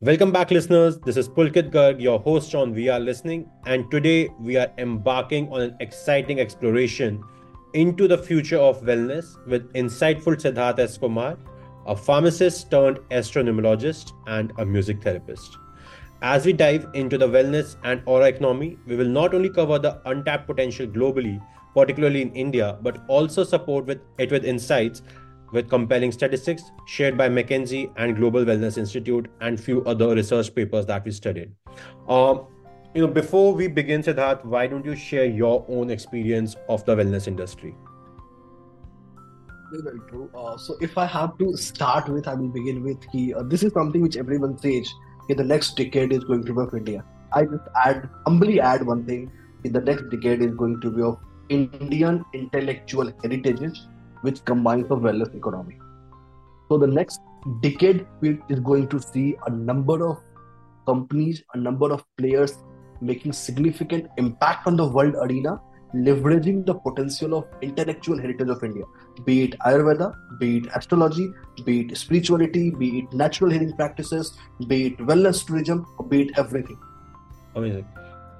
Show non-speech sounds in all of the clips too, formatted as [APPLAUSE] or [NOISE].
Welcome back, listeners. This is Pulkit Garg, your host on We Are Listening, and today we are embarking on an exciting exploration into the future of wellness with insightful Siddharth S. Kumar, a pharmacist turned astronumerologist and a music therapist. As we dive into the wellness and aura economy, we will not only cover the untapped potential globally, particularly in India, but also support with it with insights with compelling statistics shared by McKinsey and Global Wellness Institute and few other research papers that we studied. Um, you know, before we begin, Siddharth, why don't you share your own experience of the wellness industry? Very, true. Uh, so, if I have to start with, I will begin with he, uh, this is something which everyone says in the next decade is going to be of India. I just add humbly add one thing: in the next decade is going to be of Indian intellectual heritages which combines the wellness economy. So the next decade is going to see a number of companies, a number of players making significant impact on the world arena, leveraging the potential of intellectual heritage of India, be it Ayurveda, be it astrology, be it spirituality, be it natural healing practices, be it wellness tourism, be it everything. Amazing.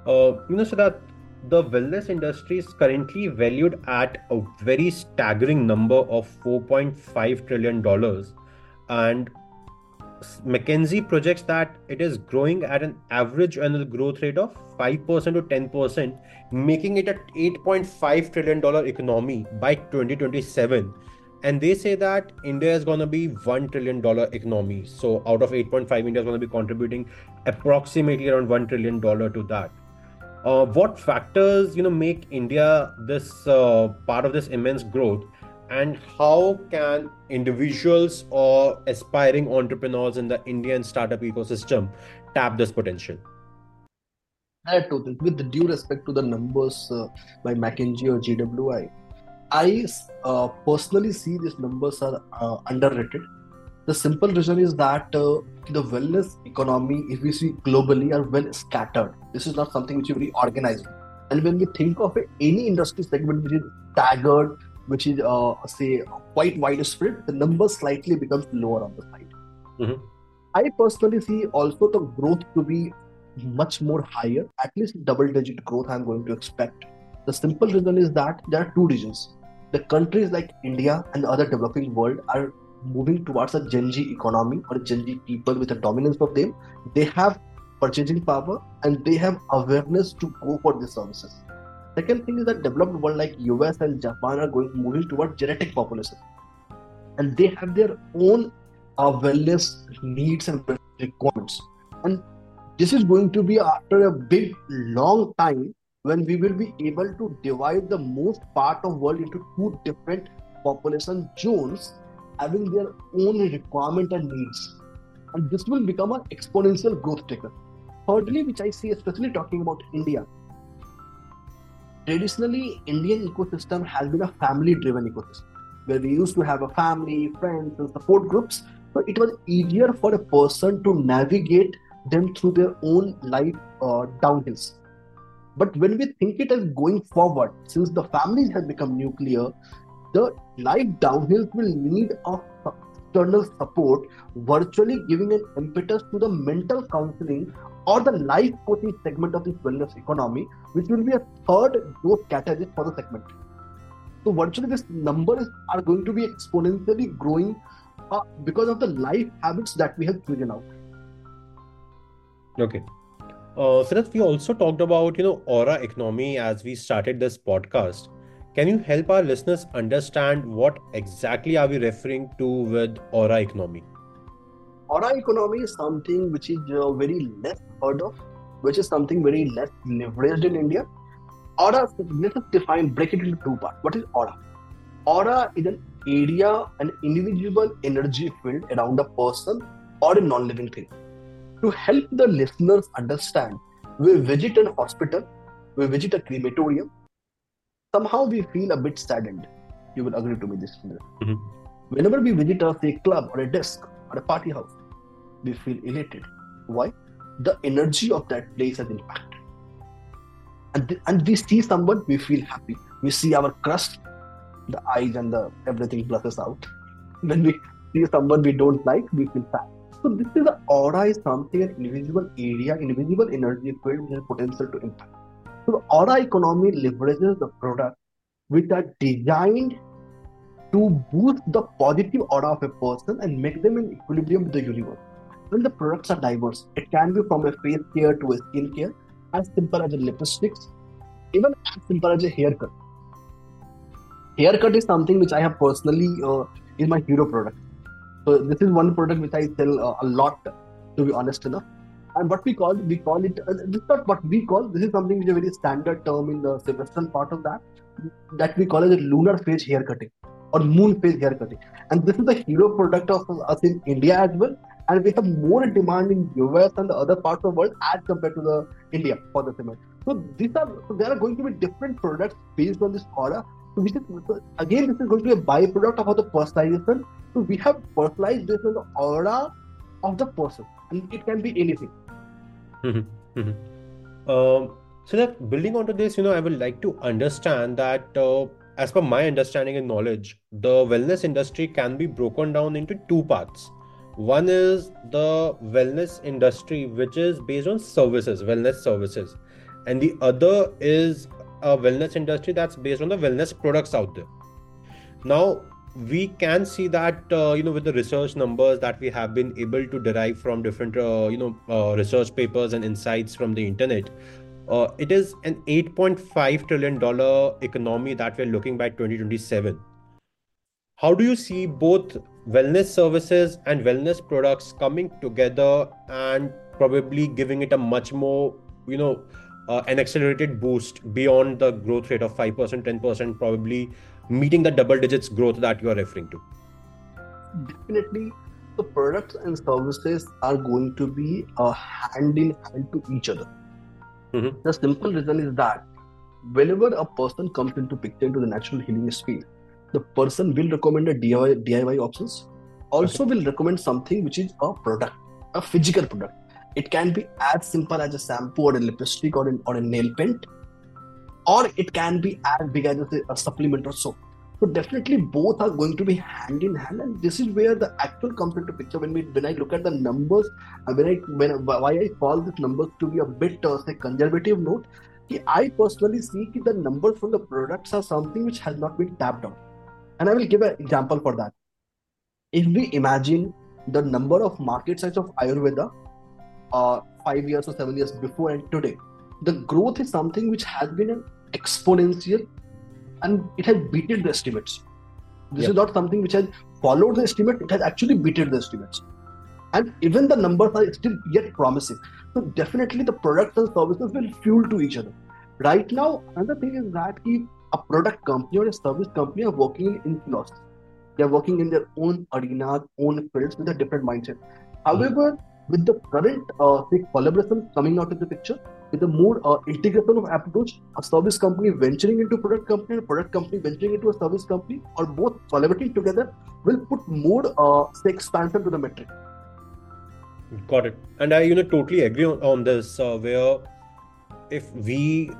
Uh, you know, that the wellness industry is currently valued at a very staggering number of 4.5 trillion dollars and McKinsey projects that it is growing at an average annual growth rate of 5% to 10%, making it a $8.5 trillion economy by 2027. And they say that India is going to be $1 trillion economy. So out of 8.5, India is going to be contributing approximately around $1 trillion to that uh, what factors you know make India this uh, part of this immense growth, and how can individuals or aspiring entrepreneurs in the Indian startup ecosystem tap this potential? I with due respect to the numbers uh, by McKinsey or GWI, I uh, personally see these numbers are uh, underrated the simple reason is that uh, the wellness economy, if we see globally, are well scattered. This is not something which is very organized. And when we think of it, any industry segment which is staggered, which is uh, say quite widespread, the number slightly becomes lower on the side. Mm-hmm. I personally see also the growth to be much more higher, at least double digit growth. I'm going to expect. The simple reason is that there are two regions. The countries like India and the other developing world are moving towards a Gen Z economy or Gen Z people with a dominance of them, they have purchasing power and they have awareness to go for these services. Second thing is that developed world like US and Japan are going moving towards genetic population, and they have their own uh, wellness needs and requirements. And this is going to be after a big long time when we will be able to divide the most part of world into two different population zones having their own requirement and needs. And this will become an exponential growth taker. Thirdly, which I see, especially talking about India, traditionally Indian ecosystem has been a family-driven ecosystem where we used to have a family, friends, and support groups. So it was easier for a person to navigate them through their own life uh, downhills. But when we think it as going forward, since the families have become nuclear, the life downhill will need a external support, virtually giving an impetus to the mental counseling or the life coaching segment of this wellness economy, which will be a third growth catalyst for the segment. So virtually, this numbers are going to be exponentially growing uh, because of the life habits that we have chosen out. Okay. Uh, Siddharth, we also talked about you know aura economy as we started this podcast. Can you help our listeners understand what exactly are we referring to with aura economy? Aura economy is something which is uh, very less heard of, which is something very less leveraged in India. Aura, let us define, break it into two parts. What is aura? Aura is an area, an individual energy field around a person or a non-living thing. To help the listeners understand, we visit an hospital, we visit a crematorium, somehow we feel a bit saddened. You will agree to me this. Mm-hmm. Whenever we visit a say, club or a desk or a party house, we feel elated. Why? The energy of that place has impact. And, th- and we see someone, we feel happy. We see our crust, the eyes and the everything blushes out. When we see someone we don't like, we feel sad. So this is the aura is something an invisible area, invisible energy field which has potential to impact. So aura economy leverages the product which are designed to boost the positive aura of a person and make them in equilibrium with the universe. When the products are diverse, it can be from a face care to a skin care, as simple as a lipsticks, even as simple as a haircut. Haircut is something which I have personally uh, is my hero product. So this is one product which I sell uh, a lot, to be honest enough. And what we call we call it uh, this is not what we call this is something which is a very standard term in the western part of that that we call as a lunar phase haircutting or moon phase haircutting. And this is the hero product of us in India as well. And we have more demand in US and the other parts of the world as compared to the India for the cement. So these are so there are going to be different products based on this aura. So which is again this is going to be a byproduct of the personalization. So we have personalized based on the aura of the person, and it can be anything. Mm-hmm. [LAUGHS] Mm-hmm. Um, so that building onto this, you know, I would like to understand that uh, as per my understanding and knowledge, the wellness industry can be broken down into two parts. One is the wellness industry, which is based on services, wellness services, and the other is a wellness industry that's based on the wellness products out there. Now, we can see that uh, you know with the research numbers that we have been able to derive from different uh, you know uh, research papers and insights from the internet uh, it is an 8.5 trillion dollar economy that we're looking by 2027 how do you see both wellness services and wellness products coming together and probably giving it a much more you know uh, an accelerated boost beyond the growth rate of 5% 10% probably meeting the double digits growth that you are referring to definitely the products and services are going to be uh, hand in hand to each other Mm-hmm. The simple reason is that whenever a person comes into picture into the natural healing space, the person will recommend a DIY, DIY options. Also, okay. will recommend something which is a product, a physical product. It can be as simple as a shampoo or a lipstick or, an, or a nail paint, or it can be as big as a, a supplement or so. So definitely both are going to be hand in hand, and this is where the actual comes into picture. When we when I look at the numbers, uh, when I when why I call this numbers to be a bit uh, say conservative note, I personally see that the numbers from the products are something which has not been tapped on, and I will give an example for that. If we imagine the number of market size of Ayurveda, uh, five years or seven years before and today, the growth is something which has been an exponential and it has beaten the estimates. This yep. is not something which has followed the estimate, it has actually beaten the estimates. And even the numbers are still yet promising. So definitely the products and services will fuel to each other. Right now, another thing is that if a product company or a service company are working in loss. They are working in their own arenas, own fields with a different mindset. Hmm. However, with the current uh, collaboration coming out of the picture, with a more uh, integration of approach, a service company venturing into product company and product company venturing into a service company, or both collaborating together, will put more uh, say expansion to the metric. Got it, and I you know totally agree on, on this. Uh, where if we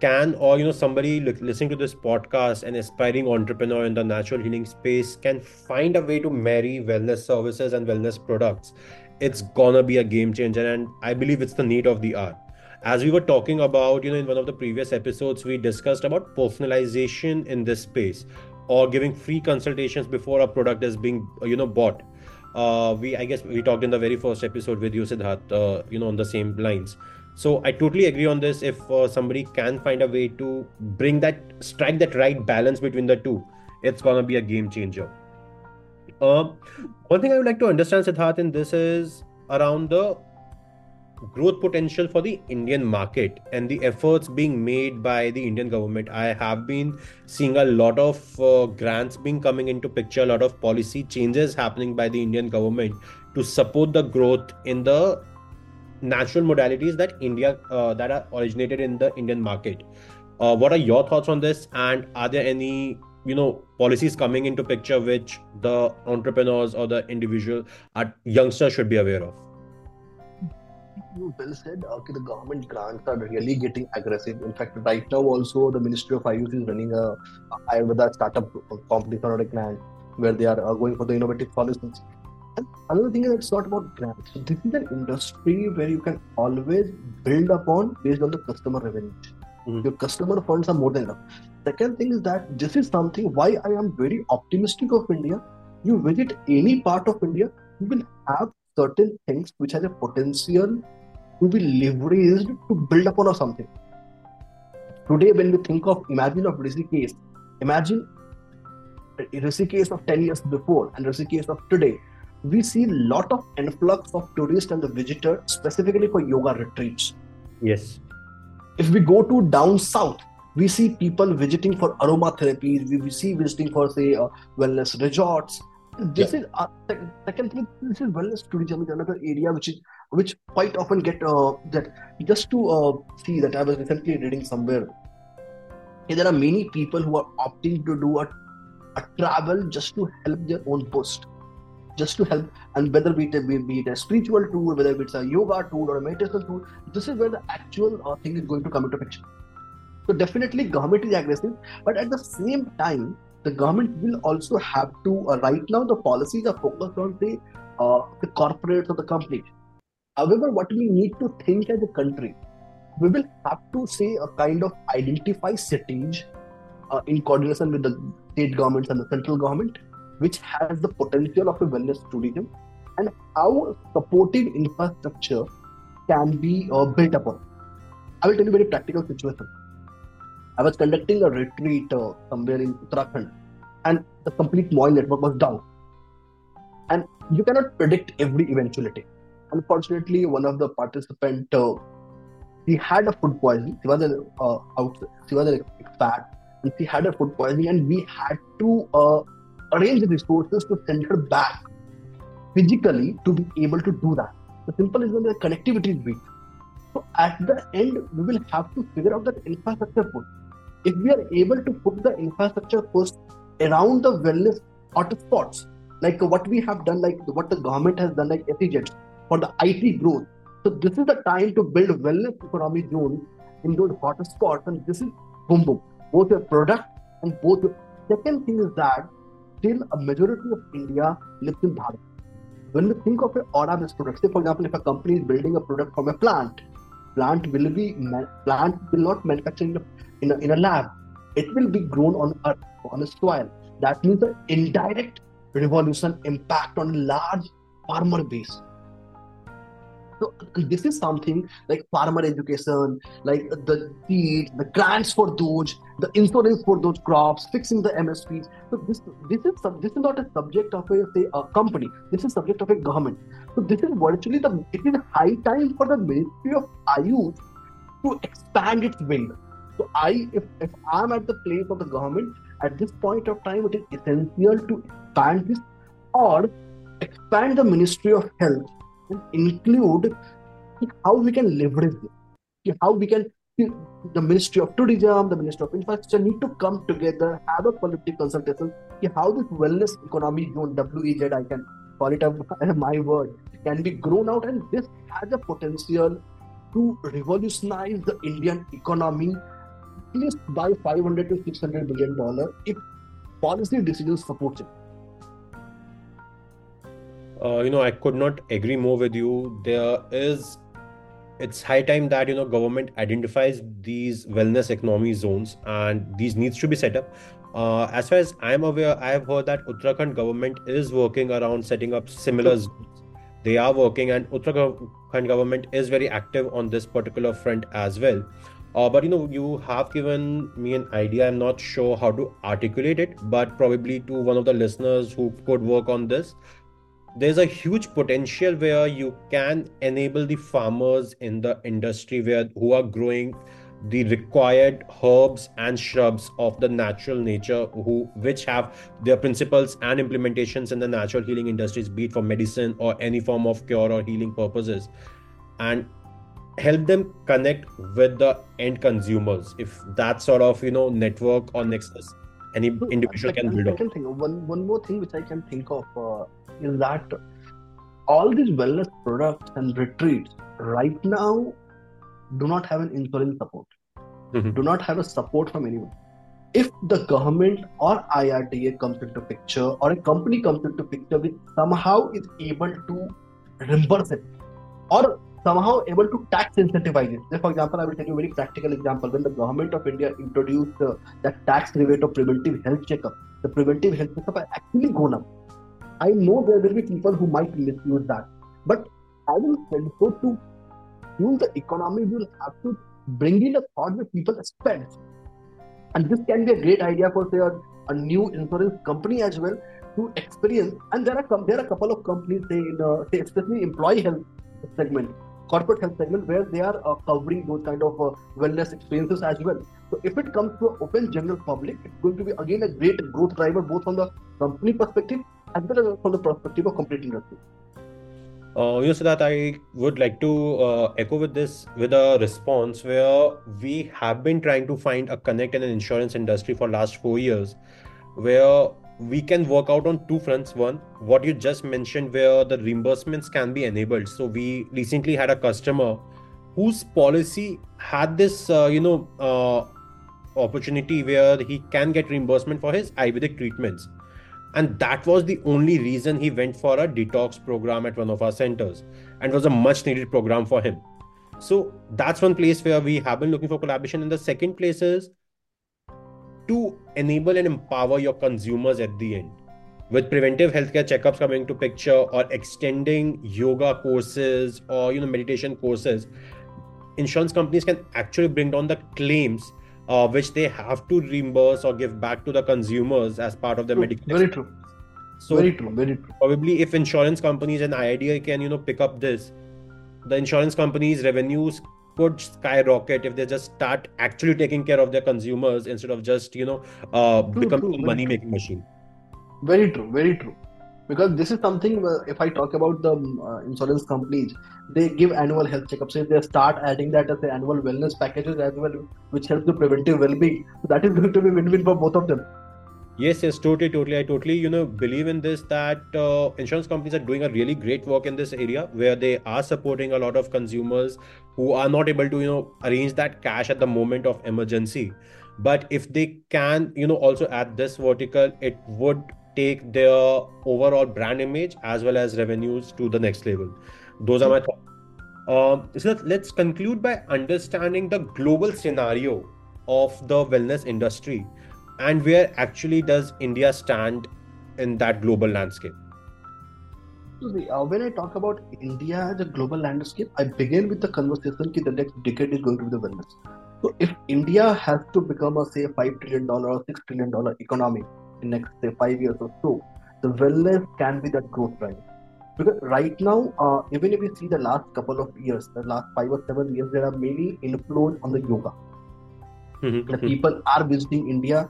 can or you know somebody listening to this podcast an aspiring entrepreneur in the natural healing space can find a way to marry wellness services and wellness products it's gonna be a game changer and i believe it's the need of the hour. As we were talking about you know in one of the previous episodes we discussed about personalization in this space or giving free consultations before a product is being you know bought. Uh, we i guess we talked in the very first episode with you siddharth uh, you know on the same lines. So i totally agree on this. If uh, somebody can find a way to bring that strike that right balance between the two it's gonna be a game changer uh, one thing i would like to understand siddharth in this is around the growth potential for the Indian market and the efforts being made by the Indian government. I have been seeing a lot of uh, grants being coming into picture, a lot of policy changes happening by the Indian government to support the growth in the natural modalities that India uh, that are originated in the Indian market. Uh, what are your thoughts on this? And are there any you know policies coming into picture which the entrepreneurs or the individual uh, youngsters should be aware of? you well said. Okay, the government grants are really getting aggressive. In fact, right now also the Ministry of Ayush is running a, Ayurveda startup competition or a grant where they are uh, going for the innovative solutions. And another thing is it's not about grants. This is an industry where you can always build upon based on the customer revenue. Mm-hmm. Your customer funds are more than enough. Second thing is that this is something why I am very optimistic of India. You visit any part of India, you will have certain things which has a potential to be leveraged to build upon or something. Today, when we think of imagine of Rishikesh, imagine Rishikesh of 10 years before and Rishikesh of today we see a lot of influx of tourists and the visitors specifically for yoga retreats. Yes. If we go to down south, we see people visiting for aromatherapy. We, we see visiting for say uh, wellness resorts. This yeah. is uh, second thing. This is wellness tourism is another area which is which quite often get uh, that just to uh, see that I was recently reading somewhere. There are many people who are opting to do a, a travel just to help their own post just to help and whether be it, be it a spiritual tool whether it's a yoga tool or a meditation tool this is where the actual uh, thing is going to come into picture so definitely government is aggressive but at the same time the government will also have to uh, right now the policies are focused on say uh, the corporates or the companies however what we need to think as a country we will have to say a kind of identify cities uh, in coordination with the state governments and the central government which has the potential of a wellness tourism and how supportive infrastructure can be uh, built upon. I will tell you a very practical situation. I was conducting a retreat uh, somewhere in Uttarakhand and the complete mobile network was down. And you cannot predict every eventuality. Unfortunately, one of the participants, uh, he had a food poisoning. He was an uh, out, he was an expat, and he had a food poisoning, and we had to uh, arrange resources to send her back physically to be able to do that. The simple is when the connectivity is weak. So at the end, we will have to figure out that infrastructure first. If we are able to put the infrastructure first around the wellness hotspots, like what we have done, like what the government has done, like SEZ for the IT growth. So this is the time to build wellness economy zones in those hotspots, and this is boom boom, both your product and both. Your... Second thing is that still a majority of India lives in Bharat. When we think of an aura-based product, say for example, if a company is building a product from a plant, plant will be plant will not manufacture in a, in a, in a lab. It will be grown on a on a soil. That means the indirect revolution impact on a large farmer base. So this is something like farmer education, like the the grants for those, the insurance for those crops, fixing the MSPs. So this this is this is not a subject of a say a company. This is subject of a government. So this is virtually the it is high time for the Ministry of Ayush to expand its wing. So I if if I'm at the place of the government at this point of time, it is essential to expand this or expand the Ministry of Health and include how we can leverage this, how we can the Ministry of Tourism, the Ministry of Infrastructure need to come together, have a political consultation, how this wellness economy zone, WEZ, I can call it a, my word, can be grown out, and this has a potential to revolutionize the Indian economy at least by 500 to 600 billion dollar if policy decisions support it. Uh, you know, I could not agree more with you. There is it's high time that you know government identifies these wellness economy zones and these needs to be set up uh, as far as i'm aware i have heard that uttarakhand government is working around setting up similar zones. They are working and uttarakhand government is very active on this particular front as well. Uh, but you know you have given me an idea. I'm not sure how to articulate it but probably to one of the listeners who could work on this there's a huge potential where you can enable the farmers in the industry where who are growing the required herbs and shrubs of the natural nature who which have their principles and implementations in the natural healing industries be it for medicine or any form of cure or healing purposes and help them connect with the end consumers if that sort of you know network or nexus any individual second, can build second thing one one more thing which i can think of uh, is that all these wellness products and retreats right now do not have an insurance support, mm-hmm. do not have a support from anyone. if the government or IRDA comes into picture or a company comes into picture which somehow is able to reimburse it or somehow able to tax incentivize it. For example, I will tell you a very practical example. When the government of India introduced uh, that tax rebate of preventive health checkup, the preventive health checkup has actually gone up. I know there will be people who might misuse that, but I will say so to fuel the economy, will have to bring in a thought that people spend. And this can be a great idea for say a, a new insurance company as well to experience. And there are there are a couple of companies say in uh, say especially employee health segment corporate health segment where they are uh, covering those kind of uh, wellness experiences as well. So if it comes to open general public, it's going to be again a great growth driver both from the company perspective as well as from the perspective of complete industry. Uh, you know, that I would like to uh, echo with this with a response where we have been trying to find a connect in an insurance industry for last four years, where we can work out on two fronts. One, what you just mentioned, where the reimbursements can be enabled. So we recently had a customer whose policy had this, uh, you know, uh, opportunity where he can get reimbursement for his Ayurvedic treatments, and that was the only reason he went for a detox program at one of our centers, and was a much needed program for him. So that's one place where we have been looking for collaboration. And the second place is to enable and empower your consumers at the end with preventive healthcare checkups coming to picture or extending yoga courses or you know meditation courses insurance companies can actually bring down the claims uh, which they have to reimburse or give back to the consumers as part of the medical very true. So very true. Very true. probably if insurance companies and IRDA can you know pick up this the insurance companies revenues could skyrocket if they just start actually taking care of their consumers instead of just you know uh, becoming a money making machine. Very true. Very true because this is something if i talk about the uh, insurance companies they give annual health checkups. If they start adding that as the annual wellness packages as well which helps the preventive well-being. So that is going to be win-win for both of them. Yes yes totally totally. I totally you know believe in this that uh, insurance companies are doing a really great work in this area where they are supporting a lot of consumers who are not able to you know arrange that cash at the moment of emergency. But if they can you know also add this vertical it would take their overall brand image as well as revenues to the next level those are my thoughts um, so let's conclude by understanding the global scenario of the wellness industry and where actually does India stand in that global landscape? Uh, when I talk about India as a global landscape, I begin with the conversation that the next decade is going to be the wellness. So if India has to become a say five trillion dollar or six trillion dollar economy in next say five years or so, the wellness can be that growth driver. Because right now, uh, even if we see the last couple of years, the last five or seven years, there are many influence on the yoga. Mm-hmm. The people are visiting India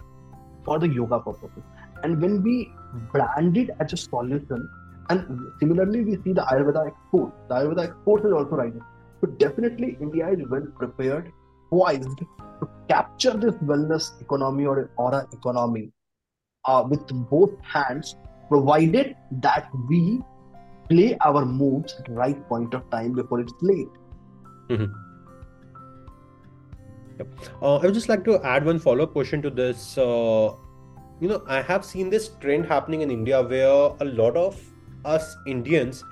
for the yoga purposes. And when we brand it as a solution, and similarly we see the Ayurveda export, the Ayurveda export is also rising. So definitely India is well prepared, poised to capture this wellness economy or aura economy uh, with both hands, provided that we play our moves at the right point of time before it's late. Mm-hmm. Yep. Uh, I would just like to add one follow up question to this. Uh, you know, I have seen this trend happening in India where a lot of us Indians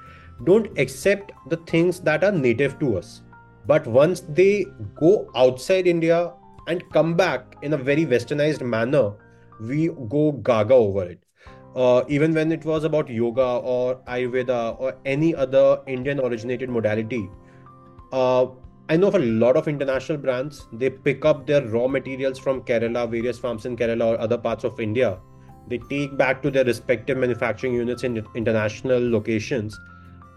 don't accept the things that are native to us. But once they go outside India and come back in a very westernized manner, we go gaga over it. Uh, even when it was about yoga or Ayurveda or any other Indian originated modality, uh, I know of a lot of international brands. They pick up their raw materials from Kerala, various farms in Kerala or other parts of India. They take back to their respective manufacturing units in international locations.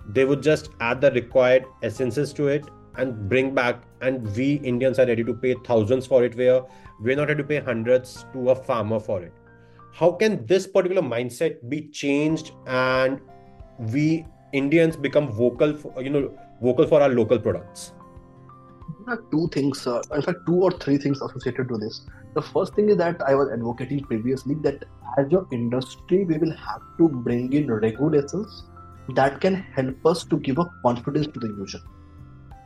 They would just add the required essences to it and bring back. And we Indians are ready to pay thousands for it, where we're not ready to pay hundreds to a farmer for it. How can this particular mindset be changed and we Indians become vocal, for, you know, vocal for our local products? there are two things, uh, in fact, two or three things associated to this. The first thing is that I was advocating previously that as your industry, we will have to bring in regulations that can help us to give a confidence to the user.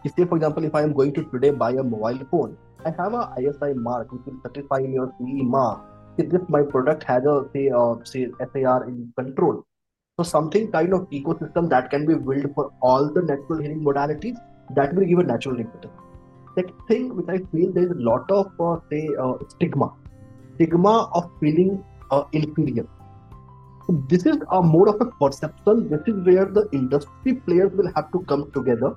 If say, for example, if I am going to today buy a mobile phone, I have a ISI mark, which will certify me your CE mark. If this my product has a say uh, say SAR in control. So something kind of ecosystem that can be built for all the natural healing modalities that will give a natural impetus. Second thing which I feel there is a lot of uh, say uh, stigma, stigma of feeling uh, inferior. This is a more of a perception. This is where the industry players will have to come together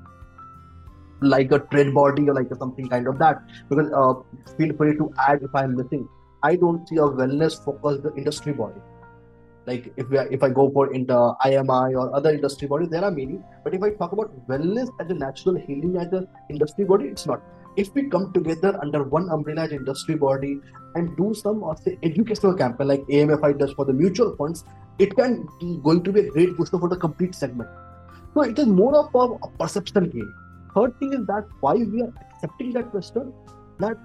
like a trade body or like a something kind of that. Because uh, feel free to add if i'm missing. I don't see a wellness focused industry body. Like if we are, if i go for into imi or other industry bodies there are many. But if i talk about wellness as a natural healing as an industry body it's not. If we come together under one umbrella as industry body and do some or say educational campaign like amfi does for the mutual funds it can be going to be a great booster for the complete segment. So it is more of a perception game third thing is that why we are accepting that question that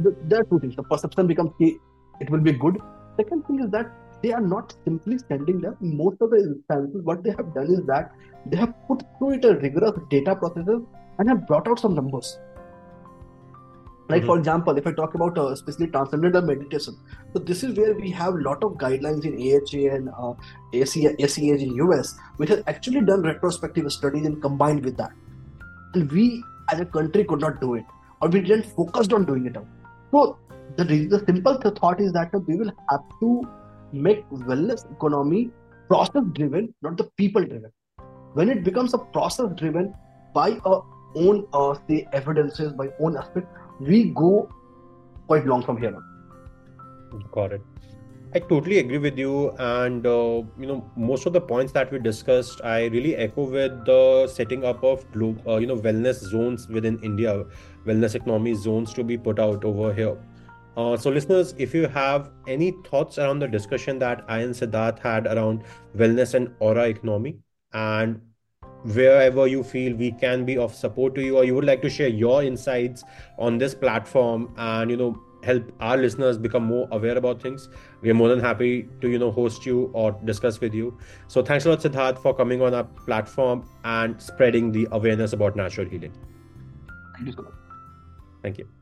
the, there are two things. The perception becomes key, it will be good. Second thing is that they are not simply sending them. Most of the instances what they have done is that they have put through it a rigorous data processes and have brought out some numbers. Like mm-hmm. for example if i talk about uh, especially transcendental meditation so this is where we have a lot of guidelines in aha and uh, ACH in us which has actually done retrospective studies and combined with that and we as a country could not do it. Or we didn't focus on doing it out so the, the simple thought is that we will have to make wellness economy process driven not the people driven. When it becomes a process driven by our own uh, say evidences by own aspect we go quite long from here on. Got it I totally agree with you, and uh, you know most of the points that we discussed, I really echo with the setting up of glo- uh, you know wellness zones within India, wellness economy zones to be put out over here. Uh, so, listeners, if you have any thoughts around the discussion that I and Siddharth had around wellness and aura economy, and wherever you feel we can be of support to you, or you would like to share your insights on this platform, and you know help our listeners become more aware about things. We are more than happy to you know host you or discuss with you. So thanks a lot siddharth for coming on our platform and spreading the awareness about natural healing. Thank you so much. Thank you